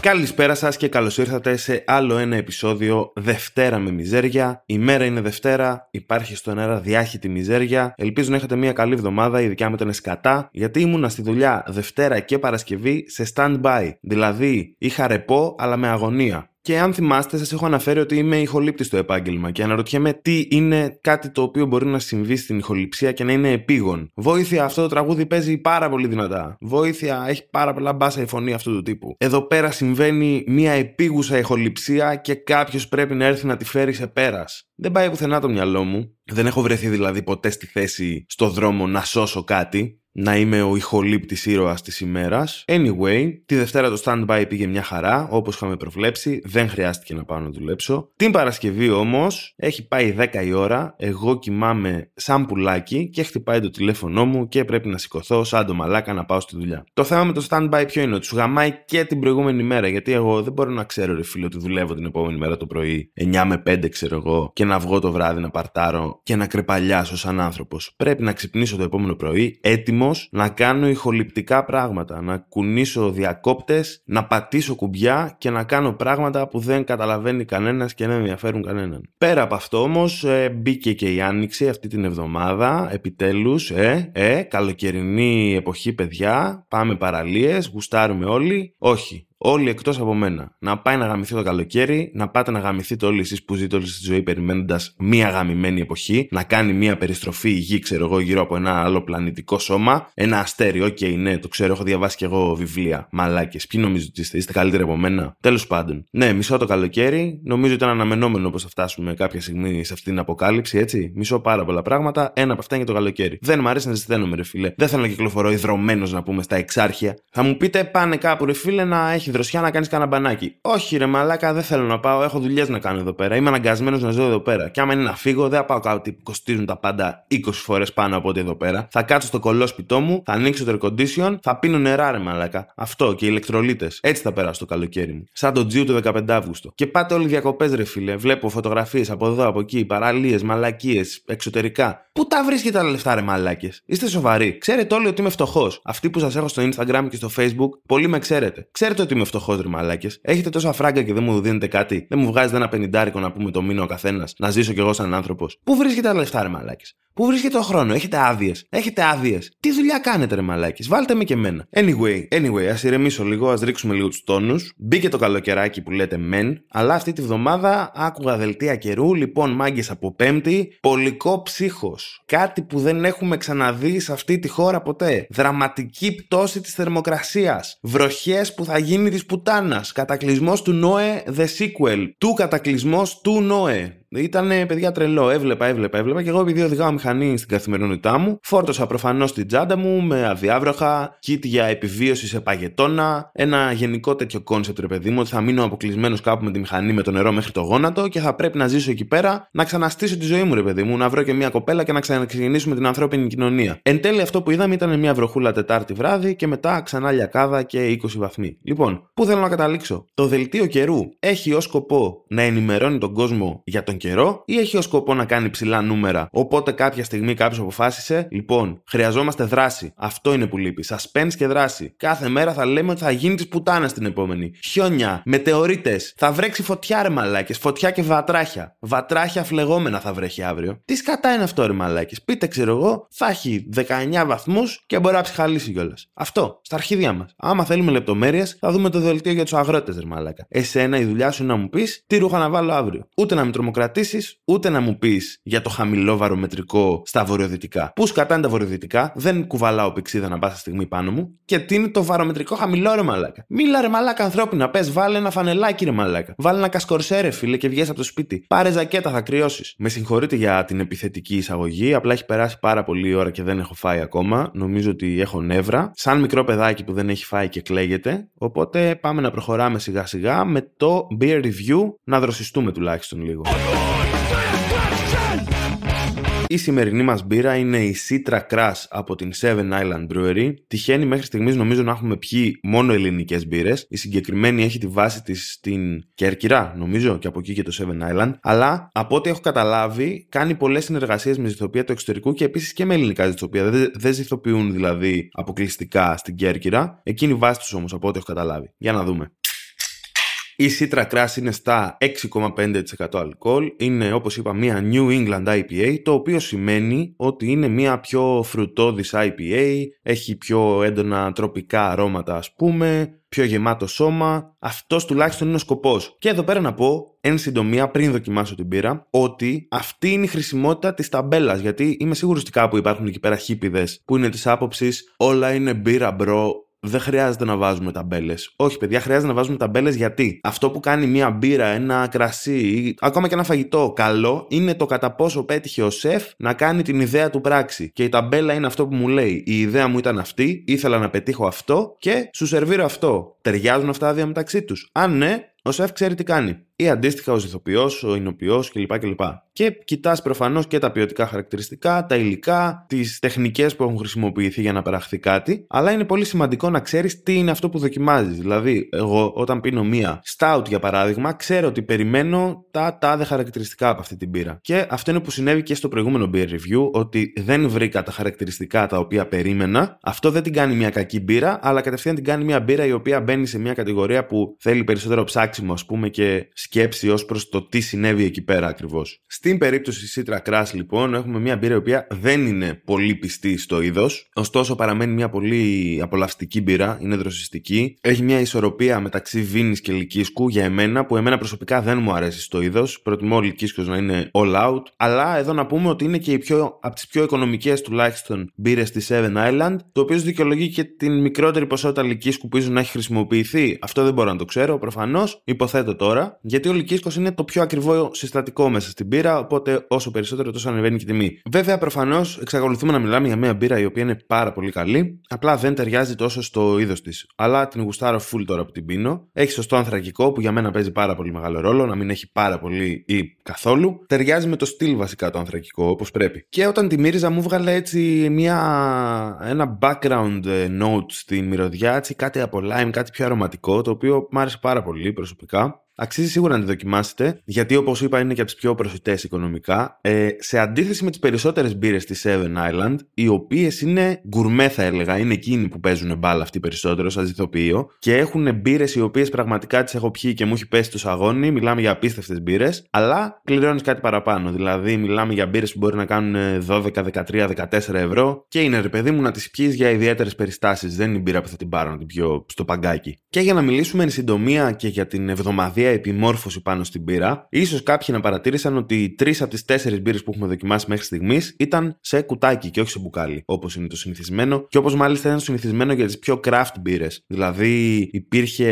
Καλησπέρα σας και καλώς ήρθατε σε άλλο ένα επεισόδιο Δευτέρα με Μιζέρια. Η μέρα είναι Δευτέρα, υπάρχει στον αέρα διάχυτη μιζέρια. Ελπίζω να έχετε μια καλή εβδομάδα, η δικιά μου ήταν σκατά, γιατί ήμουνα στη δουλειά Δευτέρα και Παρασκευή σε stand-by. Δηλαδή είχα ρεπό αλλά με αγωνία. Και αν θυμάστε, σας έχω αναφέρει ότι είμαι ηχολήπτης στο επάγγελμα και αναρωτιέμαι τι είναι κάτι το οποίο μπορεί να συμβεί στην ηχοληψία και να είναι επίγον. Βοήθεια, αυτό το τραγούδι παίζει πάρα πολύ δυνατά. Βοήθεια, έχει πάρα πολλά μπάσα η φωνή αυτού του τύπου. Εδώ πέρα συμβαίνει μια επίγουσα ηχοληψία και κάποιος πρέπει να έρθει να τη φέρει σε πέρας. Δεν πάει πουθενά το μυαλό μου. Δεν έχω βρεθεί δηλαδή ποτέ στη θέση στο δρόμο να σώσω κάτι να είμαι ο ηχολήπτης ήρωας της ημέρας. Anyway, τη Δευτέρα το stand-by πήγε μια χαρά, όπως είχαμε προβλέψει, δεν χρειάστηκε να πάω να δουλέψω. Την Παρασκευή όμως, έχει πάει 10 η ώρα, εγώ κοιμάμαι σαν πουλάκι και χτυπάει το τηλέφωνό μου και πρέπει να σηκωθώ σαν το μαλάκα να πάω στη δουλειά. Το θέμα με το stand-by ποιο είναι, ότι σου γαμάει και την προηγούμενη μέρα, γιατί εγώ δεν μπορώ να ξέρω ρε φίλο ότι δουλεύω την επόμενη μέρα το πρωί, 9 με 5 ξέρω εγώ, και να βγω το βράδυ να παρτάρω και να κρεπαλιάσω σαν άνθρωπος. Πρέπει να ξυπνήσω το επόμενο πρωί έτοιμος να κάνω ηχοληπτικά πράγματα, να κουνήσω διακόπτες, να πατήσω κουμπιά και να κάνω πράγματα που δεν καταλαβαίνει κανένας και δεν ενδιαφέρουν κανέναν. Πέρα από αυτό όμως ε, μπήκε και η Άνοιξη αυτή την εβδομάδα, επιτέλους, ε, ε, καλοκαιρινή εποχή παιδιά, πάμε παραλίες, γουστάρουμε όλοι. Όχι, Όλοι εκτός από μένα. Να πάει να γαμηθεί το καλοκαίρι, να πάτε να γαμηθείτε όλοι εσείς που ζείτε όλη τη ζωή περιμένοντας μία γαμημένη εποχή, να κάνει μία περιστροφή γη, ξέρω εγώ, γύρω από ένα άλλο πλανητικό σώμα. Ένα αστέρι, οκ, okay, ναι, το ξέρω, έχω διαβάσει κι εγώ βιβλία. Μαλάκες, ποιοι νομίζετε ότι είστε, είστε καλύτεροι από μένα; Τέλος πάντων. Ναι, μισό το καλοκαίρι, νομίζω ήταν αναμενόμενο πως θα φτάσουμε κάποια στιγμή σε αυτή την αποκάλυψη, έτσι. Μισό πάρα πολλά πράγματα, ένα από αυτά είναι το καλοκαίρι. Δεν μου αρέσει να ζηταίνομαι, ρε φίλε. Δεν θέλω να κυκλοφορώ υδρωμένο να πούμε στα εξάρχεια. Θα μου πείτε πάνε κάπου, ρε φίλε, να έχει δροσιά να κάνεις κανένα μπανάκι. Όχι, ρε Μαλάκα, δεν θέλω να πάω. Έχω δουλειές να κάνω εδώ πέρα. Είμαι αναγκασμένος να ζω εδώ πέρα. Και άμα είναι να φύγω, δεν θα πάω κάτι που κοστίζουν τα πάντα 20 φορές πάνω από ό,τι εδώ πέρα. Θα κάτσω στο κολόσπιτό μου, θα ανοίξω το air condition, θα πίνω νερά, ρε Μαλάκα. Αυτό και ηλεκτρολίτες. Έτσι θα περάσω το καλοκαίρι μου. Σαν το Τζιου του 15 Αύγουστο. Και πάτε όλοι διακοπές, ρε φίλε. Βλέπω φωτογραφίες από εδώ, από εκεί, παραλίες, μαλακίες, εξωτερικά. Πού τα βρίσκετε τα λεφτά, ρε Μαλάκες; Είστε σοβαροί. Ξέρετε όλοι ότι είμαι φτωχός. Αυτοί που σας έχω στο Instagram και στο Facebook, πολλοί με ξέρετε. Ξέρετε ότι είμαι φτωχός, ρε μαλάκες. Έχετε τόσα φράγκα και δεν μου δίνετε κάτι. Δεν μου βγάζετε ένα πενιντάρικο να πούμε το μήνα ο καθένας. Να ζήσω κι εγώ σαν άνθρωπος. Πού βρίσκετε τα λεφτά, ρε μαλάκες; Πού βρίσκεται ο χρόνο, έχετε άδειες. Έχετε άδειες. Τι δουλειά κάνετε, ρε μαλάκες; Βάλτε με και εμένα. Anyway, anyway, ας ηρεμήσω λίγο, ας ρίξουμε λίγο τους τόνους. Μπήκε το καλοκαιράκι που λέτε μεν, αλλά αυτή τη βδομάδα άκουγα δελτία καιρού, λοιπόν μάγκες από Πέμπτη. Πολικό ψύχος. Κάτι που δεν έχουμε ξαναδεί σε αυτή τη χώρα ποτέ. Δραματική πτώση της θερμοκρασίας. Βροχές που θα γίνει της πουτάνας. Κατακλυσμός του Νόε The Sequel. Του κατακλυσμός του Νόε. Ήταν παιδιά τρελό. Έβλεπα, έβλεπα, έβλεπα. Και εγώ επειδή οδηγάω μηχανή στην καθημερινότητά μου, φόρτωσα προφανώς την τσάντα μου με αδιάβροχα, kit για επιβίωση σε παγετώνα, ένα γενικό τέτοιο concept ρε παιδί μου, ότι θα μείνω αποκλεισμένος κάπου με τη μηχανή με το νερό μέχρι το γόνατο και θα πρέπει να ζήσω εκεί πέρα, να ξαναστήσω τη ζωή μου ρε παιδί μου, να βρω και μια κοπέλα και να ξαναξεκινήσουμε την ανθρώπινη κοινωνία. Εν τέλει αυτό που είδαμε ήταν μια βροχούλα Τετάρτη βράδυ και μετά ξανά λιακάδα και 20 βαθμοί. Λοιπόν, πού θέλω να καταλήξω; Το δελτίο καιρού έχει ως σκοπό να ενημερώνει τον κόσμο για τον καιρό ή έχει ως σκοπό να κάνει ψηλά νούμερα. Οπότε κάποια στιγμή κάποιος αποφάσισε, λοιπόν, χρειαζόμαστε δράση. Αυτό είναι που λείπει. Suspense και δράση. Κάθε μέρα θα λέμε ότι θα γίνει της πουτάνας την επόμενη. Χιόνια, μετεωρίτες, θα βρέξει φωτιά ρε μαλάκες. Φωτιά και βατράχια. Βατράχια φλεγόμενα θα βρέχει αύριο. Τι σκατά είναι αυτό ρε μαλάκες. Πείτε, ξέρω εγώ, θα έχει 19 βαθμούς και μπορεί να ψυχαλίσει κιόλας. Αυτό, στα αρχίδια μας. Άμα θέλουμε λεπτομέρειες, θα δούμε το δελτίο για τους αγρότες ρε μαλάκα. Εσένα η δουλειά σου να μου πεις τι ρούχα να βάλω αύριο. Ούτε να με τρομοκρατήσει ούτε να μου πεις για το χαμηλό βαρομετρικό στα βορειοδυτικά. Πού σκατάνε τα βορειοδυτικά, δεν κουβαλάω πηξίδα να πάσα στιγμή πάνω μου. Και τι είναι το βαρομετρικό χαμηλό, ρε μαλάκα. Μίλα ρε μαλάκα ανθρώπινα, πες, βάλε ένα φανελάκι, ρε μαλάκα. Βάλε ένα κασκορσέ, φίλε, και βγει από το σπίτι. Πάρε ζακέτα, θα κρυώσεις. Με συγχωρείτε για την επιθετική εισαγωγή, απλά έχει περάσει πάρα πολύ ώρα και δεν έχω φάει ακόμα. Νομίζω ότι έχω νεύρα. Σαν μικρό παιδάκι που δεν έχει φάει και κλαίγεται. Οπότε πάμε να προχωράμε σιγά σιγά με το beer review να δροσιστούμε τουλάχιστον λίγο. Η σημερινή μας μπύρα είναι η Citra Crash από την Seven Island Brewery. Τυχαίνει μέχρι στιγμής νομίζω να έχουμε πιει μόνο ελληνικές μπύρες. Η συγκεκριμένη έχει τη βάση της στην Κέρκυρα, νομίζω, και από εκεί και το Seven Island. Αλλά από ό,τι έχω καταλάβει, κάνει πολλές συνεργασίες με ζηθοποιία του εξωτερικού και επίσης και με ελληνικά ζηθοποιία. Δεν, δεν ζηθοποιούν δηλαδή αποκλειστικά στην Κέρκυρα. Εκείνη η βάση τους όμως από ό,τι έχω καταλάβει. Για να δούμε. Η Citra Crash είναι στα 6,5% αλκοόλ. Είναι όπως είπα μια New England IPA το οποίο σημαίνει ότι είναι μια πιο φρουτώδης IPA, έχει πιο έντονα τροπικά αρώματα ας πούμε, πιο γεμάτο σώμα. Αυτός τουλάχιστον είναι ο σκοπός. Και εδώ πέρα να πω, εν συντομία, πριν δοκιμάσω την μπύρα, ότι αυτή είναι η χρησιμότητα της ταμπέλας. Γιατί είμαι σίγουρος ότι κάπου υπάρχουν εκεί πέρα χίπηδες που είναι της άποψης όλα είναι μπύρα, bro, δεν χρειάζεται να βάζουμε ταμπέλες. Όχι, παιδιά, χρειάζεται να βάζουμε ταμπέλες γιατί; Αυτό που κάνει μια μπύρα, ένα κρασί ή ακόμα και ένα φαγητό καλό είναι το κατά πόσο πέτυχε ο σεφ να κάνει την ιδέα του πράξη. Και η ταμπέλα είναι αυτό που μου λέει. Η ιδέα μου ήταν αυτή, ήθελα να πετύχω αυτό και σου σερβίρω αυτό. Ταιριάζουν αυτά τα δύο μεταξύ τους; Αν ναι, ο σεφ ξέρει τι κάνει. Ή αντίστοιχα ο ηθοποιός, ο εινοποιός κλπ. κλπ. Και κοιτάς προφανώς και τα ποιοτικά χαρακτηριστικά, τα υλικά, τις τεχνικές που έχουν χρησιμοποιηθεί για να παραχθεί κάτι. Αλλά είναι πολύ σημαντικό να ξέρεις τι είναι αυτό που δοκιμάζεις. Δηλαδή, εγώ όταν πίνω μία stout για παράδειγμα, ξέρω ότι περιμένω τα τάδε χαρακτηριστικά από αυτή την πύρα. Και αυτό είναι που συνέβη και στο προηγούμενο beer review, ότι δεν βρήκα τα χαρακτηριστικά τα οποία περίμενα. Αυτό δεν την κάνει μια κακή μπύρα, αλλά κατευθείαν την κάνει μια μπύρα η οποία μπαίνει σε μια κατηγορία που θέλει περισσότερο ψάξιμο, ας πούμε, και σκέψη ως προς το τι συνέβη εκεί πέρα ακριβώς. Στην περίπτωση Citra Crash λοιπόν έχουμε μια μπύρα η οποία δεν είναι πολύ πιστή στο είδος, ωστόσο παραμένει μια πολύ απολαυστική μπύρα, είναι δροσιστική. Έχει μια ισορροπία μεταξύ βίνη και λυκίσκου για εμένα που εμένα προσωπικά δεν μου αρέσει στο είδος. Προτιμώ ο λυκίσκος να είναι all out, αλλά εδώ να πούμε ότι είναι και η πιο, από τις πιο οικονομικές τουλάχιστον μπύρες της Seven Island, το οποίο δικαιολογεί και την μικρότερη ποσότητα λυκίσκου που ίσως να έχει χρησιμοποιηθεί. Αυτό δεν μπορώ να το ξέρω προφανώς, υποθέτω τώρα, γιατί ο λυκίσκος είναι το πιο ακριβό συστατικό μέσα στην μπύρα, οπότε όσο περισσότερο τόσο ανεβαίνει και η τιμή. Βέβαια, προφανώς εξακολουθούμε να μιλάμε για μια μπύρα η οποία είναι πάρα πολύ καλή, απλά δεν ταιριάζει τόσο στο είδος της. Αλλά την γουστάρω full τώρα που την πίνω. Έχει σωστό ανθρακικό που για μένα παίζει πάρα πολύ μεγάλο ρόλο, να μην έχει πάρα πολύ ή καθόλου. Ταιριάζει με το στυλ βασικά το ανθρακικό όπως πρέπει. Και όταν τη μύριζα μου βγάλε έτσι μια, ένα background ε, note στην μυρωδιά, έτσι κάτι από lime, κάτι πιο αρωματικό, το οποίο μου άρεσε πάρα πολύ προσωπικά. Αξίζει σίγουρα να τη δοκιμάσετε, γιατί όπως είπα είναι και από τις πιο προσιτές οικονομικά. Ε, σε αντίθεση με τις περισσότερες μπύρες της Seven Island, οι οποίες είναι γκουρμέ, θα έλεγα, είναι εκείνοι που παίζουν μπάλα αυτοί περισσότερο, σαν ζηθοποιείο, και έχουν μπύρες οι οποίες πραγματικά τις έχω πιει και μου έχει πέσει το σαγόνι. Μιλάμε για απίστευτες μπύρες, αλλά κληρώνεις κάτι παραπάνω. Δηλαδή, μιλάμε για μπύρες που μπορεί να κάνουν 12, 13, 14 ευρώ και είναι ρε παιδί μου να τις πιεις για ιδιαίτερες περιστάσεις. Δεν είναι η μπύρα που θα την πάρω να την πιω στο παγκάκι. Και για να μιλήσουμε εν συντομία και για την εβδομαδία επιμόρφωση πάνω στην πύρα. σω κάποιοι να παρατήρησαν ότι τρεις από τις τέσσερις μπύρες που έχουμε δοκιμάσει μέχρι στιγμής ήταν σε κουτάκι και όχι σε μπουκάλι, όπως είναι το συνηθισμένο. Και όπως μάλιστα ήταν συνηθισμένο για τις πιο craft μπύρες. Δηλαδή υπήρχε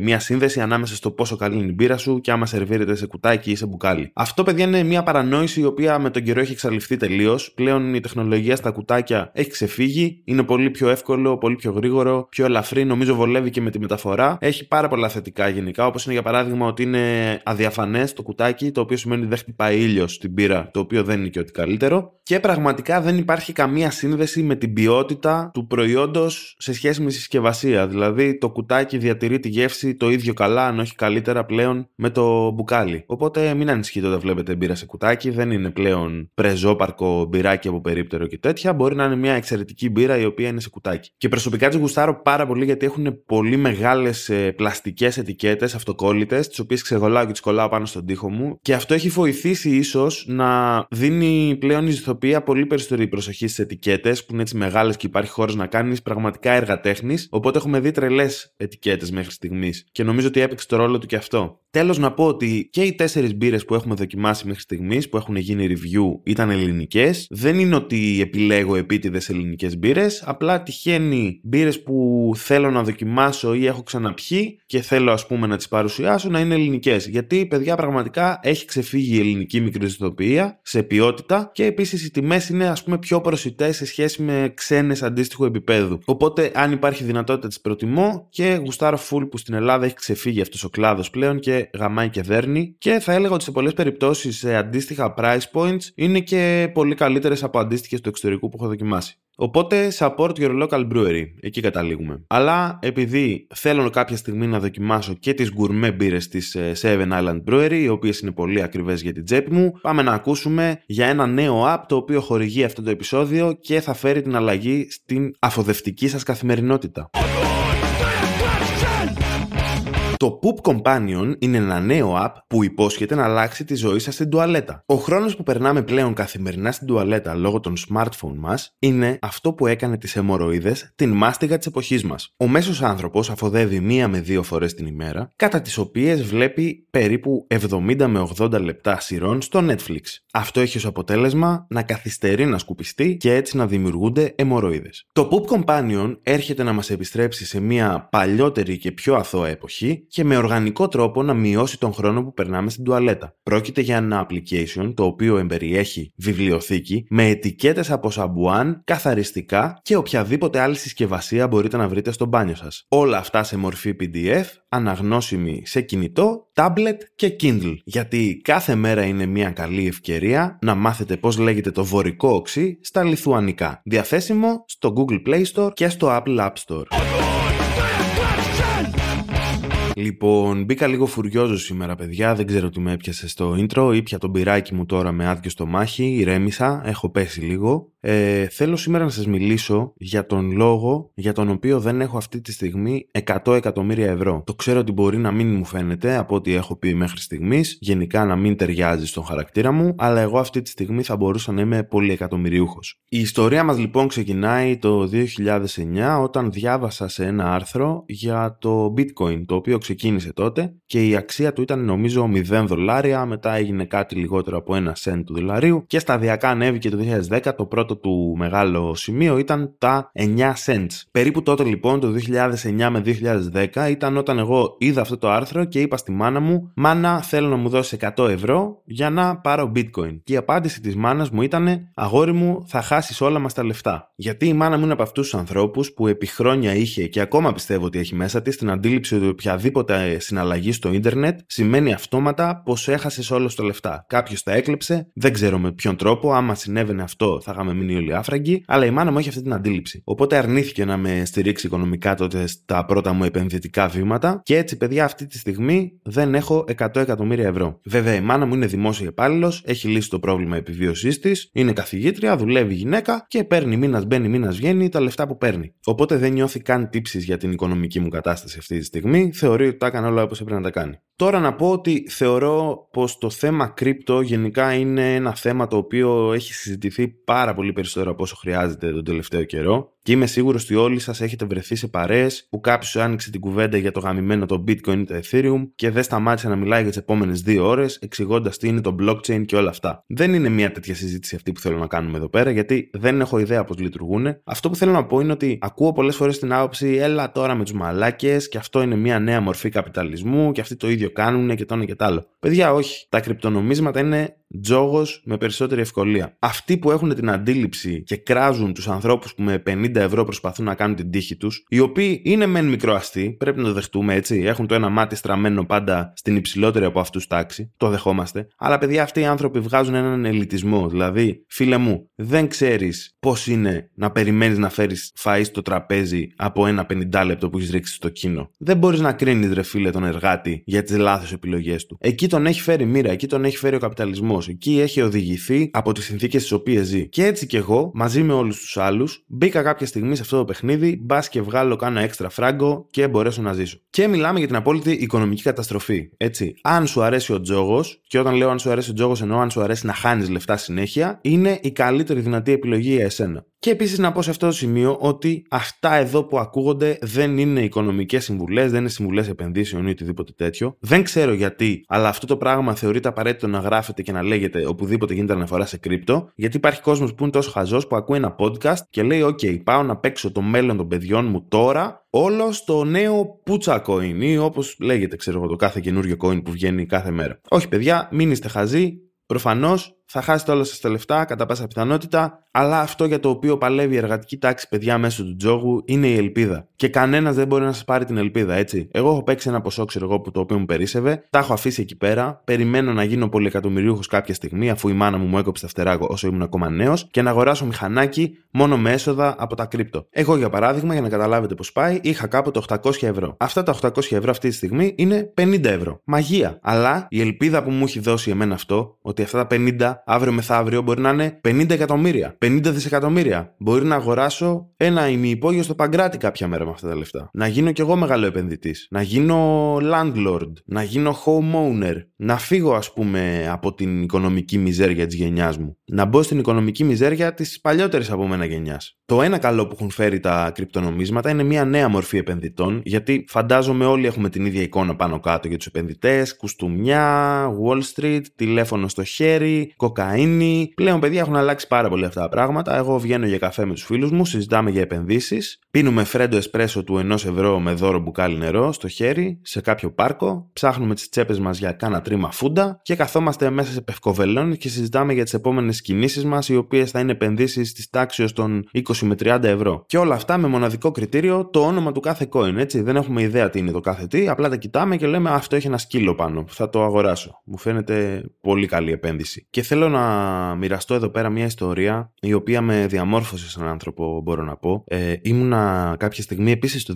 μια σύνδεση ανάμεσα στο πόσο καλή είναι η μπύρα σου και άμα σερβίρεται σε κουτάκι ή σε μπουκάλι. Αυτό, παιδιά, είναι μια παρανόηση η οποία με τον καιρό έχει εξαλειφθεί τελείως. Πλέον η τεχνολογία στα κουτάκια έχει ξεφύγει, είναι πολύ πιο εύκολο, πολύ πιο γρήγορο, πιο ελαφρύ, νομίζω βολεύει και με τη μεταφορά. Έχει πάρα πολλά θετικά γενικά, όπως είναι για παράδειγμα παράδειγμα ότι είναι αδιαφανές το κουτάκι, το οποίο σημαίνει ότι δεν χτυπάει ήλιος στην πύρα, το οποίο δεν είναι και ότι καλύτερο. Και πραγματικά δεν υπάρχει καμία σύνδεση με την ποιότητα του προϊόντος σε σχέση με τη συσκευασία. Δηλαδή το κουτάκι διατηρεί τη γεύση το ίδιο καλά, αν όχι καλύτερα πλέον με το μπουκάλι. Οπότε μην ανησυχείτε όταν βλέπετε μπύρα σε κουτάκι, δεν είναι πλέον πρεζόπαρκο μπυράκι από περίπτερο και τέτοια. Μπορεί να είναι μια εξαιρετική μπύρα η οποία είναι σε κουτάκι. Και προσωπικά τι γουστάρω πάρα πολύ γιατί έχουν πολύ μεγάλες πλαστικές ετικέτες αυτοκόλλητες τις οποίες ξεγολάω και τις κολλάω πάνω στον τοίχο μου. Και αυτό έχει βοηθήσει ίσως να δίνει πλέον η ζηθοποιία πολύ περισσότερη προσοχή στις ετικέτες, που είναι έτσι μεγάλες και υπάρχει χώρος να κάνεις πραγματικά έργα τέχνης. Οπότε έχουμε δει τρελές ετικέτες μέχρι στιγμής. Και νομίζω ότι έπαιξε το ρόλο του και αυτό. Τέλος, να πω ότι και οι τέσσερις μπύρες που έχουμε δοκιμάσει μέχρι στιγμής, που έχουν γίνει review, ήταν ελληνικές. Δεν είναι ότι επιλέγω επίτηδες ελληνικές μπύρες. Απλά τυχαίνει μπύρες που θέλω να δοκιμάσω ή έχω ξαναπιεί και θέλω, ας πούμε, να τις παρουσιάσω να είναι ελληνικές. Γιατί, παιδιά, πραγματικά έχει ξεφύγει η ελληνική μικροσυντοποιία σε ποιότητα και επίσης οι τιμές είναι, ας πούμε, πιο προσιτές σε σχέση με ξένες αντίστοιχου επίπεδου. Οπότε, αν υπάρχει δυνατότητα, τις προτιμώ και γουστάρω full που στην Ελλάδα έχει ξεφύγει αυτός ο κλάδος πλέον και γαμάει και δέρνει και θα έλεγα ότι σε πολλές περιπτώσεις σε αντίστοιχα price points είναι και πολύ καλύτερες από αντίστοιχες του εξωτερικού που έχω δοκιμάσει. Οπότε support your local brewery, εκεί καταλήγουμε. Αλλά επειδή θέλω κάποια στιγμή να δοκιμάσω και τις gourmet μπύρες της ε, Seven Island Brewery, οι οποίες είναι πολύ ακριβές για την τσέπη μου, πάμε να ακούσουμε για ένα νέο app το οποίο χορηγεί αυτό το επεισόδιο και θα φέρει την αλλαγή στην αφοδευτική σας καθημερινότητα. Το Poop Companion είναι ένα νέο app που υπόσχεται να αλλάξει τη ζωή σας στην τουαλέτα. Ο χρόνος που περνάμε πλέον καθημερινά στην τουαλέτα λόγω των smartphone μας είναι αυτό που έκανε τις αιμορροίδε την μάστιγα της εποχής μας. Ο μέσος άνθρωπος αφοδεύει μία με δύο φορές την ημέρα, κατά τις οποίες βλέπει περίπου 70 με 80 λεπτά σειρών στο Netflix. Αυτό έχει ως αποτέλεσμα να καθυστερεί να σκουπιστεί και έτσι να δημιουργούνται αιμορροίδε. Το Poop Companion έρχεται να μας επιστρέψει σε μία παλιότερη και πιο αθώα εποχή και με οργανικό τρόπο να μειώσει τον χρόνο που περνάμε στην τουαλέτα. Πρόκειται για ένα application το οποίο εμπεριέχει βιβλιοθήκη με ετικέτες από σαμπουάν, καθαριστικά και οποιαδήποτε άλλη συσκευασία μπορείτε να βρείτε στο μπάνιο σας. Όλα αυτά σε μορφή PDF, αναγνώσιμη σε κινητό, tablet και Kindle. Γιατί κάθε μέρα είναι μια καλή ευκαιρία να μάθετε πώς λέγεται το βορικό οξύ στα λιθουανικά. Διαθέσιμο στο Google Play Store και στο Apple App Store. Λοιπόν, μπήκα λίγο φουριόζος σήμερα, παιδιά. Δεν ξέρω τι με έπιασε στο intro. Ήπια τον πυράκι μου τώρα με άδειο στο μάχη. Ηρέμησα, έχω πέσει λίγο. Ε, θέλω σήμερα να σας μιλήσω για τον λόγο για τον οποίο δεν έχω αυτή τη στιγμή 100 εκατομμύρια ευρώ. Το ξέρω ότι μπορεί να μην μου φαίνεται από ό,τι έχω πει μέχρι στιγμής, γενικά να μην ταιριάζει στον χαρακτήρα μου, αλλά εγώ αυτή τη στιγμή θα μπορούσα να είμαι πολύ εκατομμυριούχος. Η ιστορία μας λοιπόν ξεκινάει το 2009 όταν διάβασα σε ένα άρθρο για το bitcoin, το οποίο ξεκίνησε τότε και η αξία του ήταν νομίζω 0 δολάρια, μετά έγινε κάτι λιγότερο από 1 cent του δολαρίου και σταδιακά ανέβηκε το 2010 το πρώτο του μεγάλο σημείο ήταν τα 9 cents. Περίπου τότε λοιπόν το 2009 με 2010 ήταν όταν εγώ είδα αυτό το άρθρο και είπα στη μάνα μου «Μάνα θέλω να μου δώσεις 100 ευρώ για να πάρω bitcoin». Και η απάντηση της μάνας μου ήταν «Αγόρι μου θα χάσεις όλα μας τα λεφτά». Γιατί η μάνα μου είναι από αυτούς τους ανθρώπους που επί χρόνια είχε και ακόμα πιστεύω ότι έχει μέσα της την αντίληψη ότι οποιαδήποτε συναλλαγή στο ίντερνετ σημαίνει αυτόματα πως έχασες όλα τα λεφτά. Κάποιος τα έκλεψε, δεν ξέρω με ποιον τρόπο, άμα συνέβαινε αυτό θα είχαμε μείνει όλοι άφραγγοι, αλλά η μάνα μου έχει αυτή την αντίληψη. Οπότε αρνήθηκε να με στηρίξει οικονομικά τότε στα πρώτα μου επενδυτικά βήματα και έτσι, παιδιά, αυτή τη στιγμή δεν έχω 100 εκατομμύρια ευρώ. Βέβαια, η μάνα μου είναι δημόσια υπάλληλος, έχει λύσει το πρόβλημα επιβίωσής της, είναι καθηγήτρια, δουλεύει γυναίκα και παίρνει μήνας μπαίνει, μήνας βγαίνει τα λεφτά που παίρνει. Οπότε δεν νιώθει καν τύψεις για την οικονομική μου κατάσταση αυτή τη στιγμή, θεωρεί ότι τα έκανε όλα όπως έπρεπε να τα κάνει. Τώρα να πω ότι θεωρώ πως το θέμα κρύπτο γενικά είναι ένα θέμα το οποίο έχει συζητηθεί πάρα πολύ περισσότερο από όσο χρειάζεται τον τελευταίο καιρό και είμαι σίγουρος ότι όλοι σας έχετε βρεθεί σε παρέες που κάποιος άνοιξε την κουβέντα για το γαμημένο το Bitcoin ή το Ethereum και δεν σταμάτησε να μιλάει για τις επόμενες δύο ώρες, εξηγώντας τι είναι το blockchain και όλα αυτά. Δεν είναι μια τέτοια συζήτηση αυτή που θέλω να κάνουμε εδώ πέρα, γιατί δεν έχω ιδέα πώς λειτουργούν. Αυτό που θέλω να πω είναι ότι ακούω πολλές φορές την άποψη, έλα τώρα με τους μαλάκες και αυτό είναι μια νέα μορφή καπιταλισμού και αυτοί το ίδιο κάνουν και το ένα και το άλλο. Παιδιά, όχι. Τα κρυπτονομίσματα είναι τζόγος με περισσότερη ευκολία. Αυτοί που έχουν την αντίληψη και κράζουν τους ανθρώπους που με 50 ευρώ προσπαθούν να κάνουν την τύχη τους, οι οποίοι είναι μεν μικροαστοί, πρέπει να το δεχτούμε έτσι, έχουν το ένα μάτι στραμμένο πάντα στην υψηλότερη από αυτούς τάξη, το δεχόμαστε. Αλλά παιδιά, αυτοί οι άνθρωποι βγάζουν έναν ελιτισμό. Δηλαδή, φίλε μου, δεν ξέρεις πώς είναι να περιμένεις να φέρεις φαΐς στο τραπέζι από ένα 50 λεπτό που έχεις ρίξει στο κίνο. Δεν μπορείς να κρίνεις, ρε φίλε, τον εργάτη για τις λάθος επιλογές του. Εκεί τον έχει φέρει μοίρα, εκεί τον έχει φέρει ο καπιταλισμός. Εκεί έχει οδηγηθεί από τις συνθήκες στις οποίες ζει. Και έτσι κι εγώ, μαζί με όλους τους άλλους, μπήκα κάποια στιγμή σε αυτό το παιχνίδι, μπας και βγάλω κάνα έξτρα φράγκο και μπορέσω να ζήσω. Και μιλάμε για την απόλυτη οικονομική καταστροφή. Έτσι, αν σου αρέσει ο τζόγος, και όταν λέω αν σου αρέσει ο τζόγος, εννοώ αν σου αρέσει να χάνεις λεφτά συνέχεια, είναι η καλύτερη δυνατή επιλογή για εσένα. Και επίσης να πω σε αυτό το σημείο ότι αυτά εδώ που ακούγονται δεν είναι οικονομικές συμβουλές, δεν είναι συμβουλές επενδύσεων ή οτιδήποτε τέτοιο. Δεν ξέρω γιατί, αλλά αυτό το πράγμα θεωρείται απαραίτητο να γράφεται και να λέγεται οπουδήποτε γίνεται αναφορά σε κρύπτο, γιατί υπάρχει κόσμος που είναι τόσο χαζός που ακούει ένα podcast και λέει: OK, πάω να παίξω το μέλλον των παιδιών μου τώρα όλο στο νέο Putsa Coin ή όπως λέγεται, ξέρω εγώ, το κάθε καινούριο coin που βγαίνει κάθε μέρα. Όχι, παιδιά, μην είστε χαζοί. Προφανώς θα χάσετε όλα σας τα λεφτά κατά πάσα πιθανότητα, αλλά αυτό για το οποίο παλεύει η εργατική τάξη παιδιά μέσω του τζόγου είναι η ελπίδα. Και κανένας δεν μπορεί να σας πάρει την ελπίδα, έτσι. Εγώ έχω παίξει ένα ποσό, ξέρω εγώ, που το οποίο μου περίσευε, τα έχω αφήσει εκεί πέρα, περιμένω να γίνω πολυεκατομμυρίουχος κάποια στιγμή, αφού η μάνα μου μου έκοψε τα φτερά όσο ήμουν ακόμα νέος, και να αγοράσω μηχανάκι μόνο με έσοδα από τα κρύπτο. Εγώ, για παράδειγμα, για να καταλάβετε πώς πάει, είχα κάποτε 800 ευρώ. Αυτά τα 800 ευρώ αυτή τη στιγμή είναι 50 ευρώ. Μαγεία. Αλλά η ελπίδα που μου έχει δώσει εμένα αυτό, ότι αυτά τα 50 παιδιά, αύριο μεθαύριο μπορεί να είναι 50 εκατομμύρια, 50 δισεκατομμύρια. Μπορεί να αγοράσω ένα ημιυπόγειο στο Παγκράτη κάποια μέρα με αυτά τα λεφτά. Να γίνω κι εγώ μεγάλο επενδυτής. Να γίνω landlord. Να γίνω homeowner. Να φύγω, ας πούμε, από την οικονομική μιζέρια της γενιάς μου. Να μπω στην οικονομική μιζέρια της παλιότερης από μένα γενιάς. Το ένα καλό που έχουν φέρει τα κρυπτονομίσματα είναι μια νέα μορφή επενδυτών, γιατί φαντάζομαι όλοι έχουμε την ίδια εικόνα πάνω κάτω για τους επενδυτές, κουστούμια, Wall Street, τηλέφωνο στο χέρι, κοκαίνη. Πλέον, παιδιά, έχουν αλλάξει πάρα πολύ αυτά τα πράγματα. Εγώ βγαίνω για καφέ με τους φίλους μου, συζητάμε για επενδύσεις, πίνουμε φρέντο εσπρέσο του 1 ευρώ με δώρο μπουκάλι νερό στο χέρι, σε κάποιο πάρκο, ψάχνουμε τις τσέπες μας για κάνα τρίμα φούντα και καθόμαστε μέσα σε πευκοβελών και συζητάμε για τις επόμενες κινήσεις μας, οι οποίες θα είναι επενδύσεις της τάξης των 20 με 30 ευρώ. Και όλα αυτά με μοναδικό κριτήριο το όνομα του κάθε coin, έτσι. Δεν έχουμε ιδέα τι είναι το κάθε τι, απλά τα κοιτάμε και λέμε Αυτό έχει ένα σκύλο πάνω. Θα το αγοράσω. Μου φαίνεται πολύ καλή επένδυση. Και θέλω να μοιραστώ εδώ πέρα μια ιστορία η οποία με διαμόρφωσε σαν άνθρωπο, μπορώ να πω. Ε, ήμουνα κάποια στιγμή επίσης το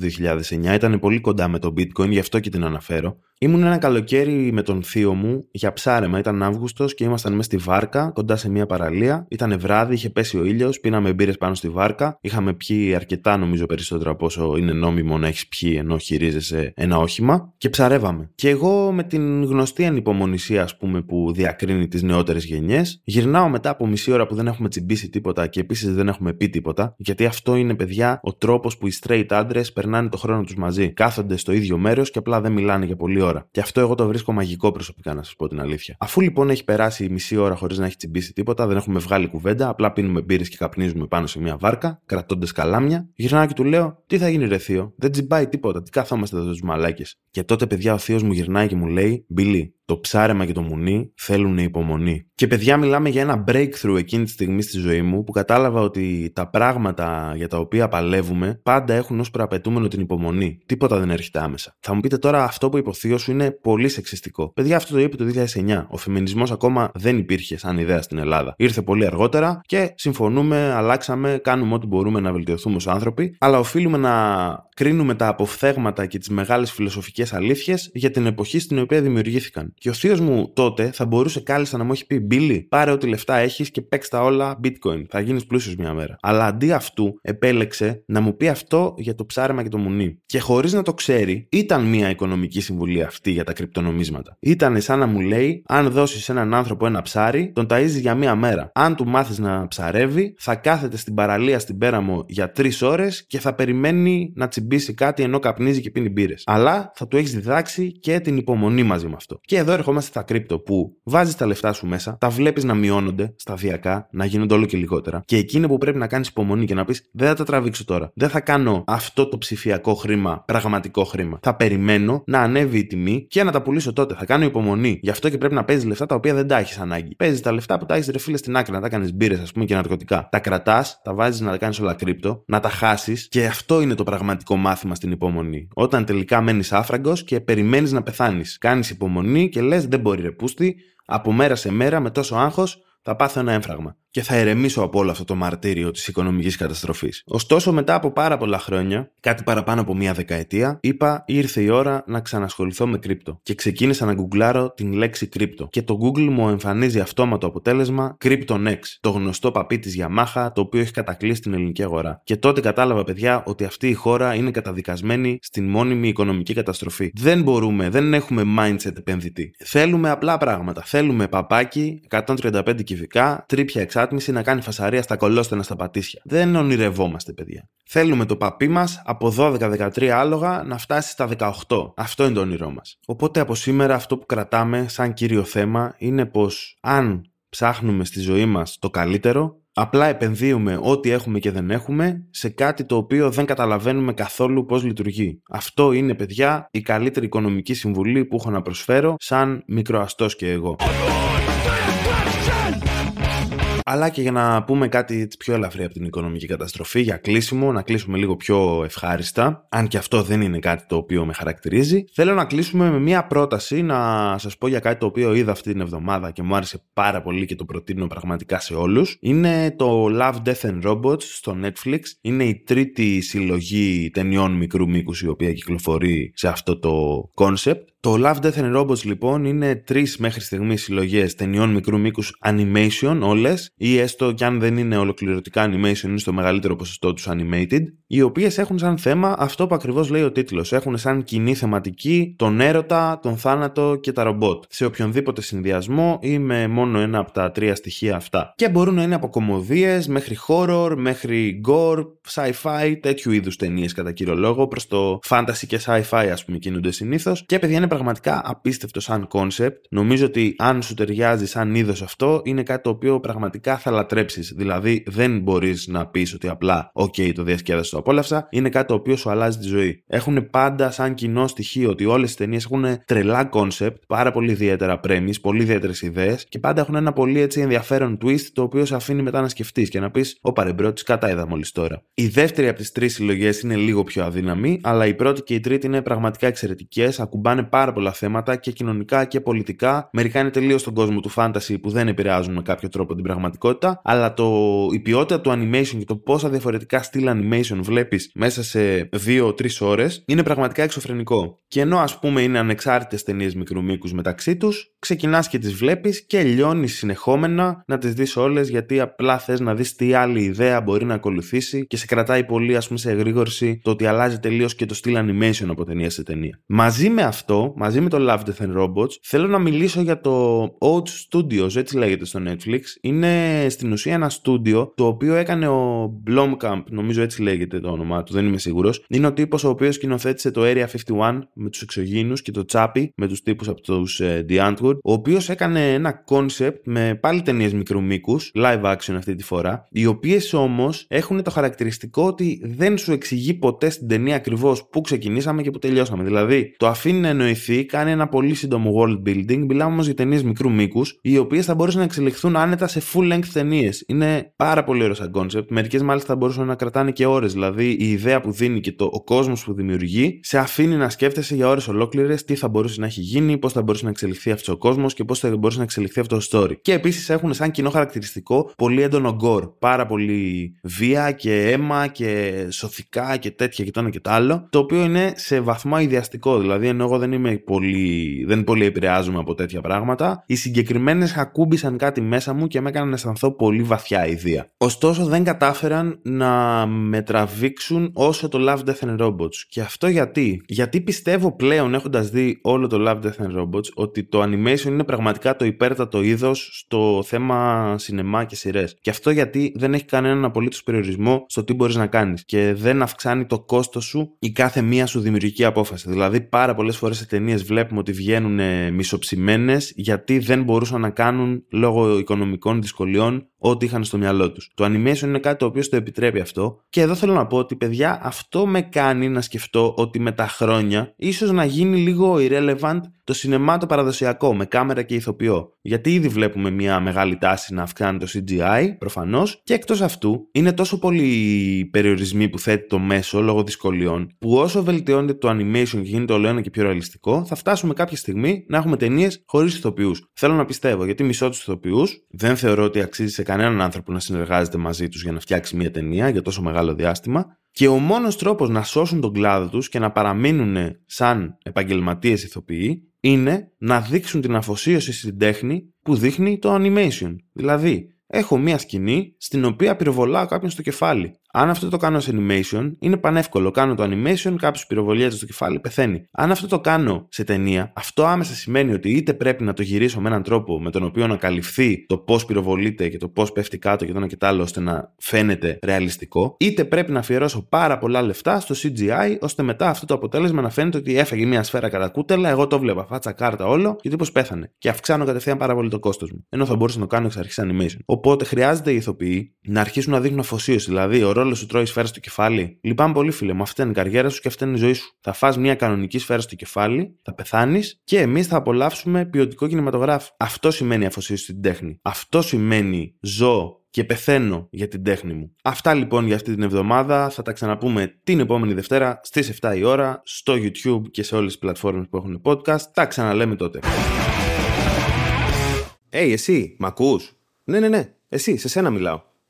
2009, ήταν πολύ κοντά με το bitcoin, γι' αυτό και την αναφέρω. Ήμουν ένα καλοκαίρι με τον θείο μου για ψάρεμα. Ήταν Αύγουστος και ήμασταν μέσα στη βάρκα, κοντά σε μια παραλία. Ήταν βράδυ, είχε πέσει ο ήλιος, πίναμε μπύρες πάνω στη βάρκα. Είχαμε πιει αρκετά, νομίζω, περισσότερο από όσο είναι νόμιμο να έχεις πιει ενώ χειρίζεσαι ένα όχημα. Και ψαρεύαμε. Και εγώ με την γνωστή ανυπομονησία, ας πούμε, που διακρίνει τις νεότερες γενιές, γυρνάω μετά από μισή ώρα που δεν έχουμε τσιμπήσει τίποτα και επίσης δεν έχουμε πει τίποτα. Γιατί αυτό είναι, παιδιά, ο τρόπος που οι straight άντρες περνάνε το χρόνο τους μαζί. Κάθονται στο ίδιο μέρος και απλά δεν μιλάνε για πολλή ώρα ώρα. Και αυτό εγώ το βρίσκω μαγικό προσωπικά, να σας πω την αλήθεια. Αφού λοιπόν έχει περάσει μισή ώρα χωρίς να έχει τσιμπήσει τίποτα, δεν έχουμε βγάλει κουβέντα, απλά πίνουμε μπύρες και καπνίζουμε πάνω σε μια βάρκα, κρατώντας καλάμια, γυρνάω και του λέω: Τι θα γίνει, ρε Θείο, δεν τσιμπάει τίποτα, τι καθόμαστε εδώ του μαλάκες; Και τότε, παιδιά, ο Θείος μου γυρνάει και μου λέει: Μπιλί, το ψάρεμα και το μουνί θέλουν υπομονή. Και παιδιά, μιλάμε για ένα breakthrough εκείνη τη στιγμή στη ζωή μου που κατάλαβα ότι τα πράγματα για τα οποία παλεύουμε πάντα έχουν ως προαπαιτούμενο την υπομονή. Τίποτα δεν έρχεται άμεσα. Θα μου πείτε τώρα αυτό που υποθείο σου είναι πολύ σεξιστικό. Παιδιά, αυτό το είπε το 2009. Ο φεμινισμός ακόμα δεν υπήρχε σαν ιδέα στην Ελλάδα. Ήρθε πολύ αργότερα και συμφωνούμε, αλλάξαμε, κάνουμε ό,τι μπορούμε να βελτιωθούμε ως άνθρωποι, αλλά οφείλουμε να κρίνουμε τα αποφθέγματα και τις μεγάλες φιλοσοφικές αλήθειες για την εποχή στην οποία δημιουργήθηκαν. Και ο θείος μου τότε θα μπορούσε κάλλιστα να μου έχει πει: Μπίλι, πάρε ό,τι λεφτά έχεις και παίξ τα όλα bitcoin. Θα γίνεις πλούσιος μια μέρα. Αλλά αντί αυτού, επέλεξε να μου πει αυτό για το ψάρεμα και το μουνί. Και χωρίς να το ξέρει, ήταν μια οικονομική συμβουλή αυτή για τα κρυπτονομίσματα. Ήταν σαν να μου λέει: Αν δώσεις έναν άνθρωπο ένα ψάρι, τον ταζει για μία μέρα. Αν του μάθεις να ψαρεύει, θα κάθεται στην παραλία στην πέραμο για τρεις ώρες και θα περιμένει να τσιμπήσει κάτι ενώ καπνίζει και πίνει μπύρες. Αλλά θα του έχεις διδάξει και την υπομονή μαζί με αυτό. Και εδώ ερχόμαστε στα κρύπτο που βάζεις τα λεφτά σου μέσα, τα βλέπεις να μειώνονται σταδιακά, να γίνονται όλο και λιγότερα. Και εκείνο που πρέπει να κάνεις υπομονή και να πεις: Δεν θα τα τραβήξω τώρα. Δεν θα κάνω αυτό το ψηφιακό χρήμα πραγματικό χρήμα. Θα περιμένω να ανέβει η τιμή και να τα πουλήσω τότε. Θα κάνω υπομονή. Γι' αυτό και πρέπει να παίζεις λεφτά τα οποία δεν τα έχεις ανάγκη. Παίζεις τα λεφτά που τα έχεις ρεφίλε στην άκρη, να τα κάνεις μπύρες, ας πούμε και ναρκωτικά. Τα κρατάς, τα βάζεις να τα κάνεις όλα κρύπτο, να τα χάσεις και αυτό είναι το πραγματικό μάθημα στην υπομονή. Όταν τελικά μένεις άφραγκος και περιμένεις να πεθάνεις. Κάνεις υπομονή και λες: Δεν μπορεί ρε πούστη, από μέρα σε μέρα με τόσο άγχος θα πάθω ένα έμφραγμα και θα ερεμήσω από όλο αυτό το μαρτύριο της οικονομικής καταστροφής. Ωστόσο, μετά από πάρα πολλά χρόνια, κάτι παραπάνω από μία δεκαετία, είπα ήρθε η ώρα να ξανασχοληθώ με κρύπτο. Και ξεκίνησα να γκουγκλάρω την λέξη κρύπτο. Και το Google μου εμφανίζει αυτόματο αποτέλεσμα CryptoNex, το γνωστό παπί της Yamaha, το οποίο έχει κατακλείσει την ελληνική αγορά. Και τότε κατάλαβα, παιδιά, ότι αυτή η χώρα είναι καταδικασμένη στην μόνιμη οικονομική καταστροφή. Δεν μπορούμε, δεν έχουμε mindset επενδυτή. Θέλουμε απλά πράγματα. Θέλουμε παπάκι, 135 κυβικά, τρίπια εξάρτηση εξάτμιση να κάνει φασαρία στα κολόστενα στα πατήσια. Δεν ονειρευόμαστε, παιδιά. Θέλουμε το παπί μας από 12-13 άλογα να φτάσει στα 18. Αυτό είναι το όνειρό μας. Οπότε από σήμερα αυτό που κρατάμε σαν κύριο θέμα είναι πως αν ψάχνουμε στη ζωή μας το καλύτερο, Απλά επενδύουμε ό,τι έχουμε και δεν έχουμε σε κάτι το οποίο δεν καταλαβαίνουμε καθόλου πώς λειτουργεί. Αυτό είναι, παιδιά, η καλύτερη οικονομική συμβουλή που έχω να προσφέρω σαν μικροαστός και εγώ. Αλλά και για να πούμε κάτι πιο ελαφρύ από την οικονομική καταστροφή, για κλείσιμο, να κλείσουμε λίγο πιο ευχάριστα, αν και αυτό δεν είναι κάτι το οποίο με χαρακτηρίζει, θέλω να κλείσουμε με μια πρόταση να σας πω για κάτι το οποίο είδα αυτή την εβδομάδα και μου άρεσε πάρα πολύ και το προτείνω πραγματικά σε όλους. Είναι το Love, Death and Robots στο Netflix. Είναι η τρίτη συλλογή ταινιών μικρού μήκους η οποία κυκλοφορεί σε αυτό το concept. Το Love, Death and Robots λοιπόν είναι τρεις μέχρι στιγμής συλλογές ταινιών μικρού μήκους animation όλες, ή έστω κι αν δεν είναι ολοκληρωτικά animation, είναι στο μεγαλύτερο ποσοστό τους animated, οι οποίες έχουν σαν θέμα αυτό που ακριβώς λέει ο τίτλος. Έχουν σαν κοινή θεματική τον έρωτα, τον θάνατο και τα ρομπότ. Σε οποιονδήποτε συνδυασμό ή με μόνο ένα από τα τρία στοιχεία αυτά. Και μπορούν να είναι από κομμωδίες μέχρι horror, μέχρι gore, sci-fi, τέτοιου είδους ταινίες κατά κύριο λόγο. Προς το fantasy και sci-fi, ας πούμε, κινούνται συνήθως. Και παιδιά είναι πραγματικά απίστευτο σαν concept. Νομίζω ότι αν σου ταιριάζει σαν είδος αυτό, είναι κάτι το οποίο πραγματικά θα λατρέψεις. Δηλαδή, δεν μπορείς να πεις ότι απλά, OK, το διασκέδασες, το απόλαυσα. Είναι κάτι το οποίο σου αλλάζει τη ζωή. Έχουν πάντα σαν κοινό στοιχείο ότι όλες οι ταινίες έχουν τρελά concept, πάρα πολύ ιδιαίτερα premise, πολύ ιδιαίτερες ιδέες και πάντα έχουν ένα πολύ έτσι ενδιαφέρον twist το οποίο σε αφήνει μετά να σκεφτείς και να πεις: Ω παρεμπρό, τι κατά είδα μόλι τώρα. Η δεύτερη από τις τρεις συλλογές είναι λίγο πιο αδύναμη, αλλά η πρώτη και η τρίτη είναι πραγματικά εξαιρετικές, ακουμπάνε πάρα πολλά θέματα και κοινωνικά και πολιτικά. Μερικά είναι τελείως στον κόσμο του fantasy που δεν επηρεάζουν με κάποιο τρόπο την πραγματικότητα, αλλά το, η ποιότητα του animation και το πόσα διαφορετικά στυλ animation βλέπεις μέσα σε 2-3 ώρες είναι πραγματικά εξωφρενικό. Και ενώ ας πούμε είναι ανεξάρτητες ταινίες μικρού μήκους μεταξύ τους, ξεκινάς και τις βλέπεις και λιώνεις συνεχόμενα να τις δεις όλες γιατί απλά θες να δεις τι άλλη ιδέα μπορεί να ακολουθήσει και σε κρατάει πολύ ας πούμε σε εγρήγορση το ότι αλλάζει τελείως και το στυλ animation από ταινία σε ταινία. Μαζί με αυτό, μαζί με το Love, Death and Robots, θέλω να μιλήσω για το Oat Studios, έτσι λέγεται στο Netflix. Είναι στην ουσία ένα στούντιο το οποίο έκανε ο Blomkamp, νομίζω έτσι λέγεται το όνομά του, δεν είμαι σίγουρος. Είναι ο τύπος ο οποίος σκηνοθέτησε το Area 51 με τους εξωγήνου και το Chappie με τους τύπους από τους uh, The Antwoord, ο οποίος έκανε ένα concept με πάλι ταινίες μικρού μήκους, live action αυτή τη φορά, οι οποίες όμως έχουν το χαρακτηριστικό ότι δεν σου εξηγεί ποτέ στην ταινία ακριβώς πού ξεκινήσαμε και πού τελειώσαμε. Δηλαδή, το αφήνει να εννοηθεί, κάνει ένα πολύ σύντομο world building. Μιλάμε όμως για ταινίες μικρού μήκους, οι οποίες θα μπορούσαν να εξελιχθούν άνετα σε full length ταινίες. Είναι πάρα πολύ ωραίο σαν concept. Μερικές μάλιστα θα μπορούσαν να κρατάνε και ώρες. Δηλαδή, η ιδέα που δίνει και το, ο κόσμος που δημιουργεί σε αφήνει να σκέφτεσαι για ώρες ολόκληρες τι θα μπορούσε να έχει γίνει, πώς θα μπορούσε να εξελιχθεί αυτός ο κόσμος και πώς θα μπορούσε να εξελιχθεί αυτό το story. Και επίσης έχουν σαν κοινό χαρακτηριστικό πολύ έντονο gore. Πάρα πολύ βία και αίμα και σωθικά και τέτοια και το ένα και το άλλο. Το οποίο είναι σε βαθμό ιδιαστικό. Δηλαδή, ενώ εγώ δεν είμαι πολύ, δεν πολύ επηρεάζομαι από τέτοια πράγματα, οι συγκεκριμένες ακούμπησαν κάτι μέσα μου και με έκαναν να αισθανθώ πολύ βαθιά ιδέα. Ωστόσο, δεν κατάφεραν να με τραβήξουν όσο το Love, Death and Robots. Και αυτό γιατί; Γιατί πιστεύω πλέον, έχοντας δει όλο το Love, Death and Robots, ότι το animation είναι πραγματικά το υπέρτατο είδος στο θέμα σινεμά και σειρές. Και αυτό γιατί δεν έχει κανέναν απολύτως περιορισμό στο τι μπορείς να κάνεις και δεν αυξάνει το κόστος σου η κάθε μία σου δημιουργική απόφαση. Δηλαδή, πάρα πολλές φορές σε ταινίες βλέπουμε ότι βγαίνουν μισοψημένες γιατί δεν μπορούσαν να κάνουν λόγω οικονομικών δυσκολιών ό,τι είχαν στο μυαλό τους. Το animation είναι κάτι το οποίο το επιτρέπει αυτό. Και εδώ θέλω να πω ότι, παιδιά, αυτό με κάνει να σκεφτώ ότι με τα χρόνια ίσως να γίνει λίγο irrelevant το σινεμά το παραδοσιακό με κάμερα και ηθοποιό. Γιατί ήδη βλέπουμε μια μεγάλη τάση να αυξάνει το CGI, προφανώς, και εκτός αυτού είναι τόσο πολλοί οι περιορισμοί που θέτει το μέσο λόγω δυσκολιών, που όσο βελτιώνεται το animation και γίνεται όλο ένα και πιο ρεαλιστικό, θα φτάσουμε κάποια στιγμή να έχουμε ταινίες χωρίς ηθοποιούς. Θέλω να πιστεύω, γιατί μισώ τους ηθοποιούς δεν θεωρώ ότι αξίζει σε κανέναν άνθρωπο να συνεργάζεται μαζί τους για να φτιάξει μια ταινία για τόσο μεγάλο διάστημα. Και ο μόνος τρόπος να σώσουν τον κλάδο τους και να παραμείνουν σαν επαγγελματίες ηθοποιοί είναι να δείξουν την αφοσίωση στην τέχνη που δείχνει το animation. Δηλαδή, έχω μία σκηνή στην οποία πυροβολάω κάποιον στο κεφάλι. Αν αυτό το κάνω σε animation, είναι πανεύκολο. Κάνω το animation, κάποιος πυροβολιέται στο κεφάλι, πεθαίνει. Αν αυτό το κάνω σε ταινία, αυτό άμεσα σημαίνει ότι είτε πρέπει να το γυρίσω με έναν τρόπο με τον οποίο να καλυφθεί το πώς πυροβολείται και το πώς πέφτει κάτω και το ένα και το άλλο, ώστε να φαίνεται ρεαλιστικό, είτε πρέπει να αφιερώσω πάρα πολλά λεφτά στο CGI, ώστε μετά αυτό το αποτέλεσμα να φαίνεται ότι έφαγε μια σφαίρα κατά κούτελα, εγώ το βλέπα φάτσα κάρτα όλο και τύπο πέθανε. Και αυξάνω κατευθείαν πάρα πολύ το κόστος μου. Ενώ θα μπορούσα να το κάνω εξ αρχής animation. Οπότε χρειάζεται οι ηθοποιοί να αρχίσουν να δείχνουν αφοσίωση. Δηλαδή, ο ρόλος σου τρώει σφαίρα στο κεφάλι. Λυπάμαι πολύ, φίλε μου. Αυτή είναι η καριέρα σου και αυτή είναι η ζωή σου. Θα φας μια κανονική σφαίρα στο κεφάλι, θα πεθάνεις και εμείς θα απολαύσουμε ποιοτικό κινηματογράφο. Αυτό σημαίνει αφοσίωση στην τέχνη. Αυτό σημαίνει ζω και πεθαίνω για την τέχνη μου. Αυτά λοιπόν για αυτή την εβδομάδα. Θα τα ξαναπούμε την επόμενη Δευτέρα στις 7 η ώρα στο YouTube και σε όλες τις πλατφόρμες που έχουν podcast. Τα ξαναλέμε τότε. Hey, εσύ, μ' ακούς; Ναι, ναι, ναι. Εσύ, σε σένα μιλάω.